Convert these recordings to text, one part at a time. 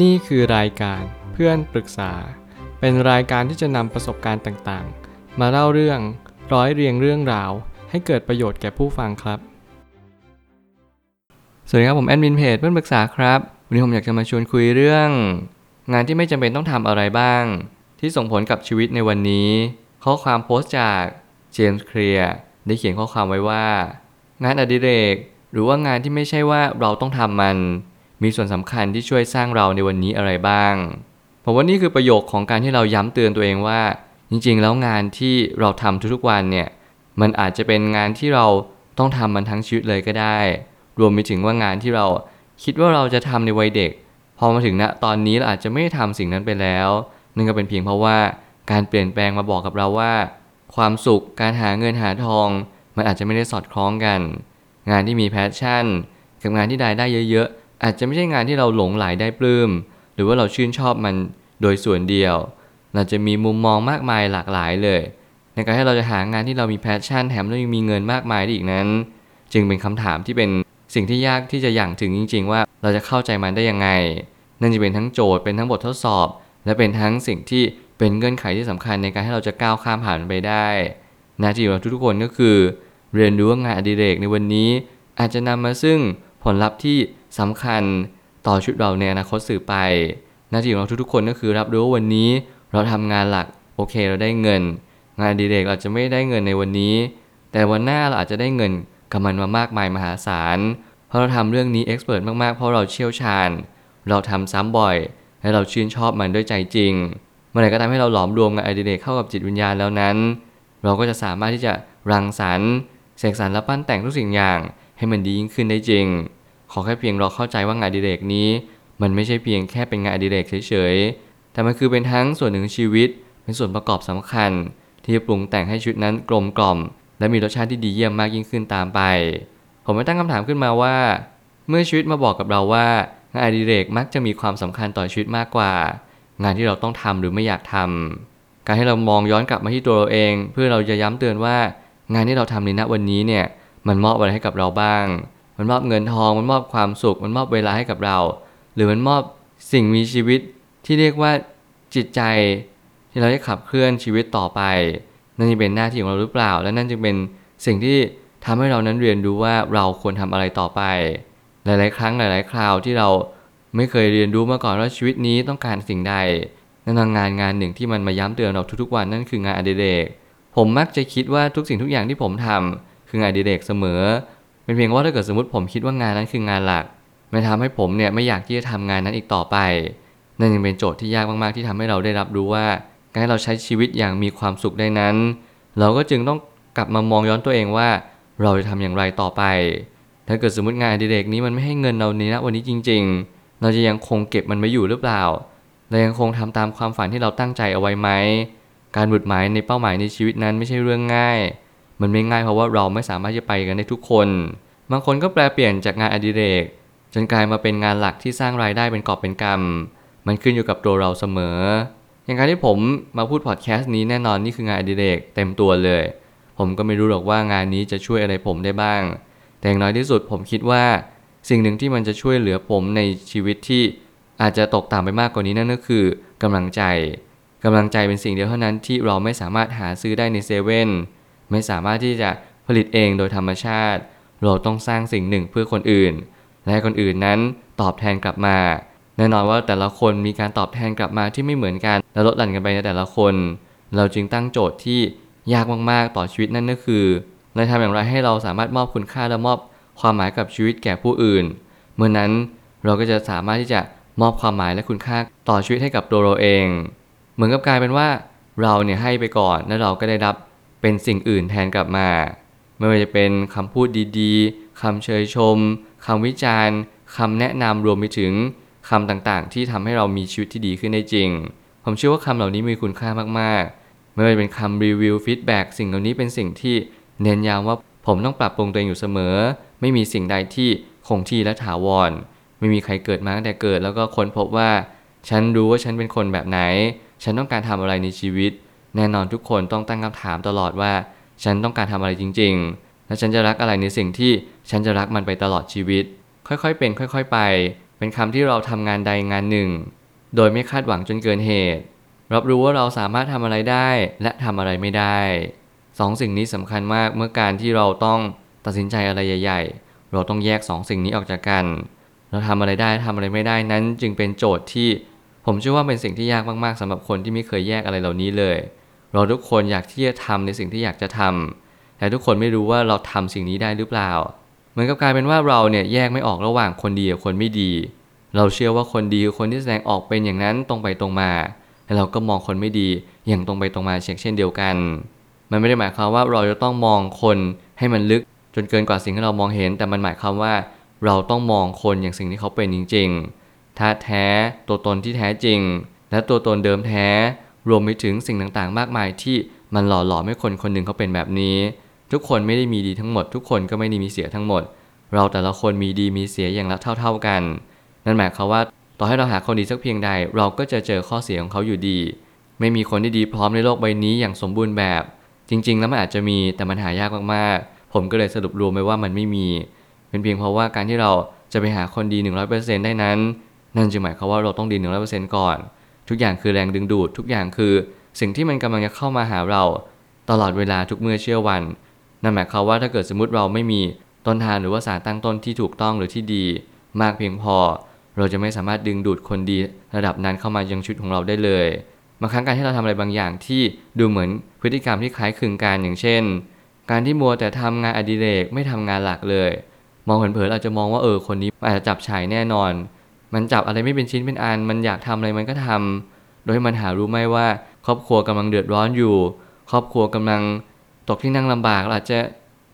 นี่คือรายการเพื่อนปรึกษา เป็นรายการที่จะนำประสบการณ์ต่างๆ มาเล่าเรื่องร้อยเรียงเรื่องราว ให้เกิดประโยชน์แก่ผู้ฟังครับ สวัสดีครับผมแอดมินเพจเพื่อนปรึกษาครับ วันนี้ผมอยากจะมาชวนคุยเรื่อง งานที่ไม่จำเป็นต้องทำอะไรบ้าง ที่ส่งผลกับชีวิตในวันนี้ ข้อความโพสต์จากเจมส์เคลียร์ได้เขียนข้อความไว้ว่า งานอดิเรก หรือว่างานที่ไม่ใช่ว่าเราต้องทำมัน มีส่วนสำคัญที่ช่วยสร้างเราในวันนี้อะไรบ้างผมว่านี่คือประโยคของการที่เราย้ำเตือนตัวเองว่า จริงๆ แล้วงานที่เราทำทุกๆวันเนี่ยมันอาจจะเป็นงานที่เราต้องทำมันทั้งชีวิตเลยก็ได้ รวมไปถึงว่างานที่เราคิดว่าเราจะทำในวัยเด็ก พอมาถึงณตอนนี้เราอาจจะไม่ได้ทำสิ่งนั้นไปแล้วนั่นก็เป็นเพียงเพราะว่าการเปลี่ยนแปลงมาบอกกับเราว่า ความสุขการหาเงินหาทอง มันอาจจะไม่ได้สอดคล้องกัน งานที่มี passion กับงานที่รายได้เยอะ อาจจะไม่ใช่งานที่เราหลงใหลได้ปลื้ม หรือว่าเราชื่นชอบมันโดยส่วนเดียว เราจะมีมุมมองมากมายหลากหลายเลย ในการที่เราจะหางานที่เรามี passion แถมเรายังมีเงินมากมายได้อีกนั้น จึงเป็นคำถามที่เป็นสิ่งที่ยากที่จะหยั่งถึงจริง ๆ ว่าเราจะเข้าใจมันได้ยังไง นั่นจะเป็นทั้งโจทย์เป็นทั้งบททดสอบ และเป็นทั้งสิ่งที่เป็นเงื่อนไขที่สำคัญในการให้เราจะก้าวข้ามผ่านไปได้หน้าที่ของเราทุกๆคนก็คือ เรียนรู้ว่างานอดิเรกในวันนี้ อาจจะนำมาซึ่งผลลัพธ์ที่ สำคัญต่อชีวิตเราในอนาคตสื่อไป หน้าที่ของเราทุกๆคนก็คือรับรู้ว่าวันนี้เราทำงานหลักโอเคเราได้เงิน งานดิเรกเราจจะไม่ได้เงินในวันนี้ แต่วันหน้าเราอาจจะได้เงินกับมันมามากมายมหาศาลเพราะเราทำเรื่องนี้เอ็กซ์เพรสมากๆเพราะเราเชี่ยวชาญ เราทำซ้ำบ่อย และเราชื่นชอบมันด้วยใจจริงเมื่อไหร่ก็ตามให้เราหลอมรวมงานอดิเรกเข้ากับจิตวิญญาณแล้วนั้น เราก็จะสามารถที่จะรังสรรค์เสกสรรและปั้นแต่งทุกสิ่งอย่างให้มันดียิ่งขึ้นได้จริง ขอแค่เพียงเราเข้าใจว่างานอดิเรกนี้ มันไม่ใช่เพียงแค่เป็นงานอดิเรกเฉยๆ แต่มันคือเป็นทั้งส่วนหนึ่งของชีวิต เป็นส่วนประกอบสำคัญ ที่ปรุงแต่งให้ชีวิตนั้นกลมกล่อม และมีรสชาติที่ดีเยี่ยมมากยิ่งขึ้นตามไป ผมไม่ตั้งคำถามขึ้นมาว่า เมื่อชีวิตมาบอกกับเราว่างานอดิเรกมักจะมีความสำคัญต่อชีวิตมากกว่า งานที่เราต้องทำหรือไม่อยากทำการให้เรามองย้อนกลับมาที่ตัวเราเอง เพื่อเราจะย้ำเตือนว่า งานที่เราทำในณวันนี้เนี่ยมันมอบอะไรให้กับเราบ้าง มันมอบเงินทอง มันมอบความสุข มันมอบเวลาให้กับเรา หรือมันมอบสิ่งมีชีวิตที่เรียกว่าจิตใจ ที่เราได้ขับเคลื่อนชีวิตต่อไป นั่นจะเป็นหน้าที่ของเราหรือเปล่า และนั่นจึงเป็นสิ่งที่ทำให้เรานั้นเรียนรู้ว่าเราควรทำอะไรต่อไป หลาย ๆ ครั้งหลาย ๆ คราวที่เราไม่เคยเรียนรู้มาก่อนว่าชีวิตนี้ต้องการสิ่งใดนั่นงานงานหนึ่งที่มันมาย้ำเตือนเราทุกๆวันนั่นคืองานอดิเรก ผมมักจะคิดว่าทุกสิ่งทุกอย่างที่ผมทำคืองานอดิเรกเสมอ เป็นเพียงว่าถ้าเกิดสมมติผมคิดว่างานนั้นคืองานหลัก มันทำให้ผมเนี่ยไม่อยากที่จะทำงานนั้นอีกต่อไป นั่นยังเป็นโจทย์ที่ยากมากๆที่ทำให้เราได้รับรู้ว่า การให้เราใช้ชีวิตอย่างมีความสุขได้นั้น เราก็จึงต้องกลับมามองย้อนตัวเองว่า เราจะทำอย่างไรต่อไป ถ้าเกิดสมมติงานอดิเรกนี้มันไม่ให้เงินเราในณวันนี้จริง ๆ เราจะยังคงเก็บมันไว้อยู่หรือเปล่าเรายังคงทำตามความฝันที่เราตั้งใจเอาไว้ไหม การบุดหมายในเป้าหมายในชีวิตนั้นไม่ใช่เรื่องง่าย มันไม่ง่ายเพราะว่าเราไม่สามารถจะไปกันได้ทุกคน บางคนก็แปลเปลี่ยนจากงานอดิเรก จนกลายมาเป็นงานหลักที่สร้างรายได้เป็นกอบเป็นกำมันขึ้นอยู่กับตัวเราเสมอ อย่างการที่ผมมาพูดพอดแคสต์นี้แน่นอนนี่คืองานอดิเรกเต็มตัวเลย ผมก็ไม่รู้หรอกว่างานนี้จะช่วยอะไรผมได้บ้าง แต่อย่างน้อยที่สุดผมคิดว่า สิ่งหนึ่งที่มันจะช่วยเหลือผมในชีวิตที่อาจจะตกต่ำไปมากกว่านี้นั่นก็คือกำลังใจกำลังใจเป็นสิ่งเดียวเท่านั้นที่เราไม่สามารถหาซื้อได้ในเซเว่น ไม่สามารถที่จะผลิตเองโดยธรรมชาติ เราต้องสร้างสิ่งหนึ่งเพื่อคนอื่น และคนอื่นนั้นตอบแทนกลับมา แน่นอนว่าแต่ละคนมีการตอบแทนกลับมาที่ไม่เหมือนกัน และลดหลั่นกันไปในแต่ละคน เราจึงตั้งโจทย์ที่ยากมากๆต่อชีวิตนั่นก็คือเราทำอย่างไรให้เราสามารถมอบคุณค่าและมอบความหมายกับชีวิตแก่ผู้อื่น เมื่อนั้นเราก็จะสามารถที่จะมอบความหมายและคุณค่าต่อชีวิตให้กับตัวเราเอง เหมือนกับกลายเป็นว่า เราเนี่ยให้ไปก่อนแล้วเราก็ได้รับ เป็นสิ่งอื่นแทนกลับมา ไม่ว่าจะเป็นคำพูดดีๆคำเชยชมคำวิจารณ์คำแนะนำรวมไปถึงคำต่างๆ ที่ทำให้เรามีชีวิตที่ดีขึ้นได้จริง ผมเชื่อว่าคำเหล่านี้มีคุณค่ามากๆ ไม่ว่าจะเป็นคำรีวิว feedback สิ่งเหล่านี้เป็นสิ่งที่เน้นย้ำว่าผมต้องปรับปรุงตัวเองอยู่เสมอ ไม่มีสิ่งใดที่คงที่และถาวร ไม่มีใครเกิดมาตั้งแต่เกิด แล้วก็ค้นพบว่า ฉันรู้ว่าฉันเป็นคนแบบไหน ฉันต้องการทำอะไรในชีวิต แน่นอนทุกคนต้องตั้งคำถามตลอดว่า ฉันต้องการทำอะไรจริง ๆ และฉันจะรักอะไรในสิ่งที่ฉันจะรักมันไปตลอดชีวิต ค่อยๆเป็นค่อย ๆ ไป เป็นคำที่เราทำงานใดงานหนึ่ง โดยไม่คาดหวังจนเกินเหตุ รับรู้ว่าเราสามารถทำอะไรได้และทำอะไรไม่ได้สองสิ่งนี้สำคัญมากเมื่อการที่เราต้องตัดสินใจอะไรใหญ่ ๆ เราต้องแยกสองสิ่งนี้ออกจากกัน เราทำอะไรได้ทำอะไรไม่ได้นั้นจึงเป็นโจทย์ที่ ผมเชื่อว่าเป็นสิ่งที่ยากมากๆสำหรับคนที่ไม่เคยแยกอะไรเหล่านี้เลย เราทุกคนอยากที่จะทำในสิ่งที่อยากจะทำแต่ทุกคนไม่รู้ว่าเราทำสิ่งนี้ได้หรือเปล่า เหมือนกับกลายเป็นว่าเราเนี่ยแยกไม่ออกระหว่างคนดีกับคนไม่ดี เราเชื่อว่าคนดีคือคนที่แสดงออกเป็นอย่างนั้นตรงไปตรงมาแต่เราก็มองคนไม่ดีอย่างตรงไปตรงมาเช่นเช่นเดียวกัน มันไม่ได้หมายความว่าเราจะต้องมองคนให้มันลึกจนเกินกว่าสิ่งที่เรามองเห็น แต่มันหมายความว่าเราต้องมองคนอย่างสิ่งที่เขาเป็นจริงๆท่าแท้ตัวตนที่แท้จริง และตัวตนเดิมแท้ รวมไปถึงสิ่งต่างๆ มากมายที่มันหล่อหลอมให้คนคนหนึ่งเขาเป็นแบบนี้ ทุกคนไม่ได้มีดีทั้งหมด ทุกคนก็ไม่ได้มีเสียทั้งหมด เราแต่ละคนมีดีมีเสียอย่างละเท่า ๆกัน นั่นหมายความว่าต่อให้เราหาคนดีสักเพียงใด เราก็จะเจอข้อเสียของเขาอยู่ดี ไม่มีคนที่ดีพร้อมในโลกใบนี้อย่างสมบูรณ์แบบ จริง ๆ แล้วมันอาจจะมีแต่มันหายากมากๆ ผมก็เลยสรุปรวมไปว่ามันไม่มี เป็นเพียงเพราะว่าการที่เราจะไปหาคนดี 100%ได้นั้น นั่นจึงหมายความว่าเราต้องดี 100%ก่อน ทุกอย่างคือแรงดึงดูด ทุกอย่างคือสิ่งที่มันกำลังจะเข้ามาหาเรา ตลอดเวลาทุกเมื่อเชื่อวัน นั่นหมายความว่าถ้าเกิดสมมติเราไม่มีต้นทางหรือว่าสารตั้งต้นที่ถูกต้องหรือที่ดี มากเพียงพอ เราจะไม่สามารถดึงดูดคนดีระดับนั้นเข้ามายังชีวิตของเราได้เลยบางครั้งการที่เราทำอะไรบางอย่างที่ดูเหมือนพฤติกรรมที่คล้ายคลึงกันอย่างเช่น การที่มัวแต่ทำงานอดิเรกไม่ทำงานหลักเลย มองเผินๆอาจจะมองว่าเออคนนี้อาจจะจับฉายแน่นอน มันจับอะไรไม่เป็นชิ้นเป็นอัน มันอยากทำอะไรมันก็ทำโดยมันหารู้ไหมว่า ครอบครัวกำลังเดือดร้อนอยู่ ครอบครัวกำลังตกที่นั่งลำบากอาจจะ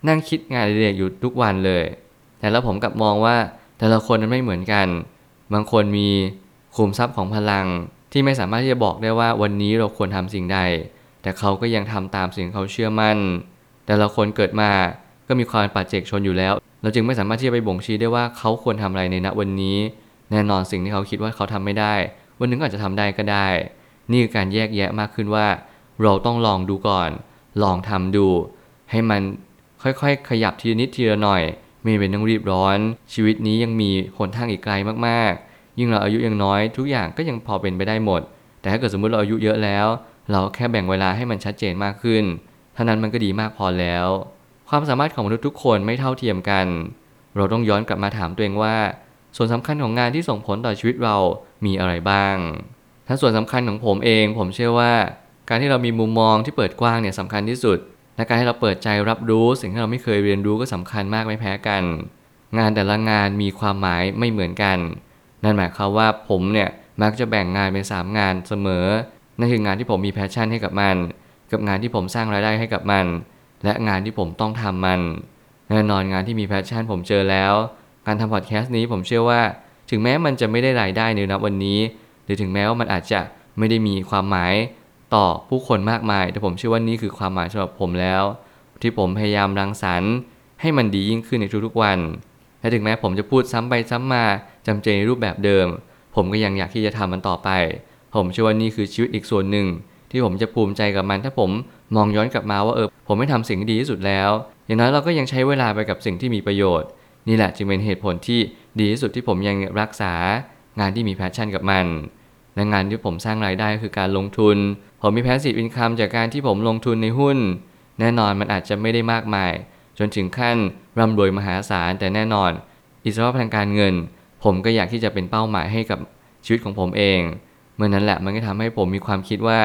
นั่งคิดงานอดิเรกอยู่ทุกวันเลย แต่แล้วผมกลับมองว่าแต่ละคนนั้นไม่เหมือนกัน บางคนมีขุมทรัพย์ของพลังที่ไม่สามารถที่จะบอกได้ว่าวันนี้เราควรทำสิ่งใด แต่เขาก็ยังทำตามสิ่งเขาเชื่อมั่น แต่ละคนเกิดมาก็มีความปัจเจกชนอยู่แล้ว เราจึงไม่สามารถที่จะไปบ่งชี้ได้ว่าเขาควรทำอะไรในณวันนี้ แน่นอนสิ่งที่เขาคิดว่าเขาทำไม่ได้ วันหนึ่งก็อาจจะทำได้ก็ได้ นี่คือการแยกแยะมากขึ้นว่า เราต้องลองดูก่อน ลองทำดู ให้มันค่อยๆ ขยับทีนิดทีละหน่อย ไม่เป็นต้องรีบร้อน ชีวิตนี้ยังมีหนทางอีกไกลมากๆ ยิ่งเราอายุยังน้อย ทุกอย่างก็ยังพอเป็นไปได้หมด แต่ถ้าเกิดสมมติเราอายุเยอะแล้ว เราแค่แบ่งเวลาให้มันชัดเจนมากขึ้นเท่านั้นมันก็ดีมากพอแล้ว ความสามารถของมนุษย์ทุกคนไม่เท่าเทียมกัน เราต้องย้อนกลับมาถามตัวเองว่า ส่วนสำคัญของงานที่ส่งผลต่อชีวิตเรามีอะไรบ้างถ้าส่วนสำคัญของผมเอง ผมเชื่อว่า การที่เรามีมุมมองที่เปิดกว้างเนี่ยสำคัญที่สุด และการให้เราเปิดใจรับรู้ สิ่งที่เราไม่เคยเรียนรู้ก็สำคัญมากไม่แพ้กัน งานแต่ละงานมีความหมายไม่เหมือนกัน นั่นหมายความว่าผมเนี่ยมักจะแบ่งงานเป็น3งานเสมอ นั่นคืองานที่ผมมี passion ให้กับมัน กับงานที่ผมสร้างรายได้ให้กับมัน และงานที่ผมต้องทำมัน แน่นอนงานที่มี passion ผมเจอแล้ว การทำพอดแคสต์นี้ผมเชื่อว่าถึงแม้มันจะไม่ได้รายได้ในนับวันนี้ หรือถึงแม้ว่ามันอาจจะไม่ได้มีความหมายต่อผู้คนมากมาย แต่ผมเชื่อว่านี่คือความหมายสำหรับผมแล้ว ที่ผมพยายามรังสรรค์ ให้มันดียิ่งขึ้นในทุกๆวันและถึงแม้ผมจะพูดซ้ำไปซ้ำมาจำเจในรูปแบบเดิม ผมก็ยังอยากที่จะทำมันต่อไป ผมเชื่อว่านี่คือชีวิตอีกส่วนหนึ่ง ที่ผมจะภูมิใจกับมัน ถ้าผมมองย้อนกลับมาว่าเออผมไม่ทำสิ่งที่ดีที่สุดแล้ว อย่างน้อยเราก็ยังใช้เวลาไปกับสิ่งที่มีประโยชน์ นี่แหละจึงเป็นเหตุผลที่ดีที่สุดที่ผมยังรักษางานที่มี passion กับมันและงานที่ผมสร้างรายได้คือการลงทุน ผมมี passive income จากการที่ผมลงทุนในหุ้น แน่นอนมันอาจจะไม่ได้มากมาย จนถึงขั้นร่ำรวยมหาศาล แต่แน่นอน อิสรภาพทางการเงิน ผมก็อยากที่จะเป็นเป้าหมายให้กับชีวิตของผมเอง เมื่อนั้นแหละมันก็ทำให้ผมมีความคิดว่า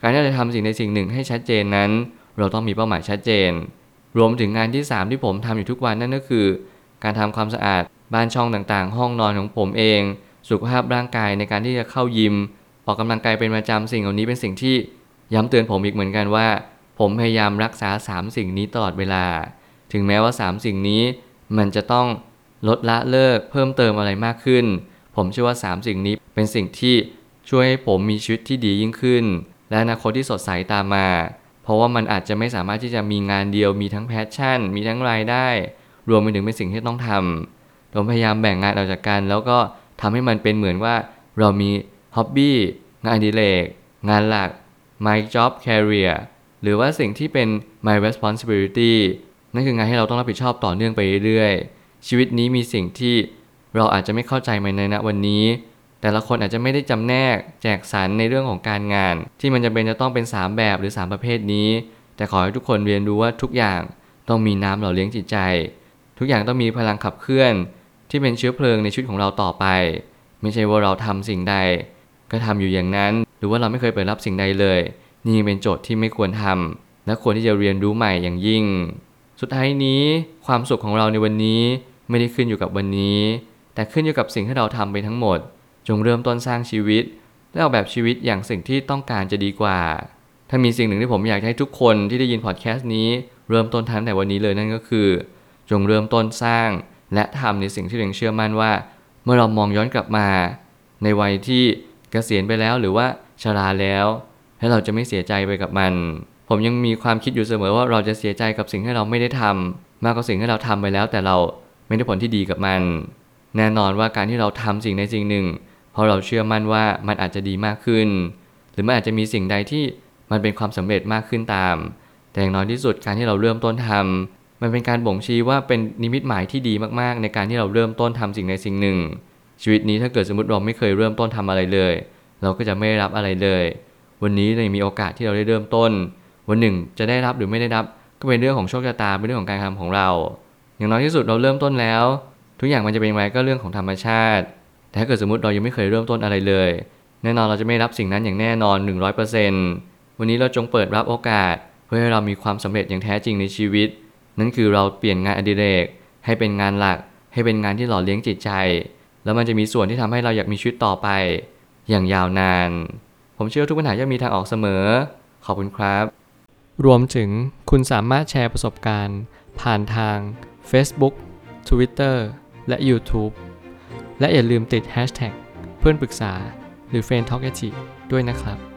การที่จะทำสิ่งใดสิ่งหนึ่งให้ชัดเจนนั้น เราต้องมีเป้าหมายชัดเจน รวมถึงงานที่ 3 ที่ผมทำอยู่ทุกวันนั่นก็คือ การทำความสะอาด บ้านช่องต่างๆ ห้องนอนของผมเอง สุขภาพร่างกายในการที่จะเข้ายิม ออกกำลังกายเป็นประจำสิ่งเหล่านี้เป็นสิ่งที่ย้ำเตือนผมอีกเหมือนกันว่า ผมพยายามรักษา 3 สิ่งนี้ตลอดเวลา ถึงแม้ว่า 3 สิ่งนี้ มันจะต้องลดละเลิกเพิ่มเติมอะไรมากขึ้น ผมเชื่อว่า 3 สิ่งนี้เป็นสิ่งที่ช่วยให้ผมมีชีวิตที่ดียิ่งขึ้น และอนาคตที่สดใสตามมา เพราะว่ามันอาจจะไม่สามารถที่จะมีงานเดียวมีทั้งแพชชั่น มีทั้งรายได้ รวมไปถึงเป็นสิ่งที่ต้องทำผมพยายามแบ่งงานออกจากกัน แล้วก็ทำให้มันเป็นเหมือนว่าเรามีฮ็อบบี้งานอดิเรกงานหลัก my job career หรือว่าสิ่งที่เป็น my responsibility นั่นคืองานที่เราต้องรับผิดชอบต่อเนื่องไปเรื่อยๆ ชีวิตนี้มีสิ่งที่เราอาจจะไม่เข้าใจมันในณวันนี้ แต่ละคนอาจจะไม่ได้จำแนกแจกสรรในเรื่องของการงาน ที่มันจะเป็นจะต้องเป็น 3 แบบหรือ 3 ประเภทนี้ แต่ขอให้ทุกคนเรียนรู้ว่าทุกอย่างต้องมีน้ำหล่อเลี้ยงจิตใจ ทุกอย่างต้องมีพลังขับเคลื่อน ที่เป็นเชื้อเพลิงในชีวิตของเราต่อไป ไม่ใช่ว่าเราทำสิ่งใด ก็ทำอยู่อย่างนั้น หรือว่าเราไม่เคยเปิดรับสิ่งใดเลย นี่เป็นโจทย์ที่ไม่ควรทำและควรที่จะเรียนรู้ใหม่อย่างยิ่ง สุดท้ายนี้ความสุขของเราในวันนี้ไม่ได้ขึ้นอยู่กับวันนี้ แต่ขึ้นอยู่กับสิ่งที่เราทำไปทั้งหมด จงเริ่มต้นสร้างชีวิต และออกแบบชีวิตอย่างสิ่งที่ต้องการจะดีกว่า ถ้ามีสิ่งหนึ่งที่ผมอยากให้ทุกคนที่ได้ยินพอดแคสต์นี้เริ่มต้นทำแต่วันนี้เลยนั่นก็คือ จงเริ่มต้นสร้าง และทำในสิ่งที่ตัวเองเชื่อมั่นว่า เมื่อเรามองย้อนกลับมา ในวัยที่เกษียณไปแล้วหรือว่าชราแล้วให้เราจะไม่เสียใจไปกับมัน ผมยังมีความคิดอยู่เสมอว่าเราจะเสียใจกับสิ่งที่เราไม่ได้ทำมากกว่าสิ่งที่เราทำไปแล้ว แต่เราไม่ได้ผลที่ดีกับมัน แน่นอนว่าการที่เราทำสิ่งในสิ่งหนึ่ง เพราะเราเชื่อมั่นว่ามันอาจจะดีมากขึ้น หรือมันอาจจะมีสิ่งใดที่มันเป็นความสำเร็จมากขึ้นตาม แต่อย่างน้อยที่สุดการที่เราเริ่มต้นทำ มันเป็นการบ่งชี้ว่าเป็นนิมิตหมายที่ดีมากๆ ในการที่เราเริ่มต้นทำสิ่งในสิ่งหนึ่ง ชีวิตนี้ถ้าเกิดสมมติเราไม่เคยเริ่มต้นทำอะไรเลย เราก็จะไม่ได้รับอะไรเลย วันนี้เลยมีโอกาสที่เราได้เริ่มต้น วันหนึ่งจะได้รับหรือไม่ได้รับ ก็เป็นเรื่องของโชคชะตาเป็นเรื่องของการทำของเรา อย่างน้อยที่สุดเราเริ่มต้นแล้ว ทุกอย่างมันจะเป็นไงก็เรื่องของธรรมชาติ แต่ถ้าเกิดสมมติเรายังไม่เคยเริ่มต้นอะไรเลย แน่นอนเราจะไม่รับสิ่งนั้นอย่างแน่นอน 100%วันนี้เราจงเปิดรับโอกาส เพื่อให้เรามีความสำเร็จอย่างแท้จริงในชีวิต นั่นคือเราเปลี่ยนงานอดิเรก ให้เป็นงานหลัก ให้เป็นงานที่หล่อเลี้ยงจิตใจ แล้วมันจะมีส่วนที่ทำให้เราอยากมีชีวิตต่อไป อย่างยาวนาน ผมเชื่อทุกปัญหาย่อมมีทางออกเสมอ ขอบคุณครับ รวมถึงคุณสามารถแชร์ประสบการณ์ ผ่านทาง Facebook Twitter และ YouTube และอย่าลืมติด Hashtag เพื่อนปรึกษาหรือ f r ร e n d t a l k ด้วยนะครับ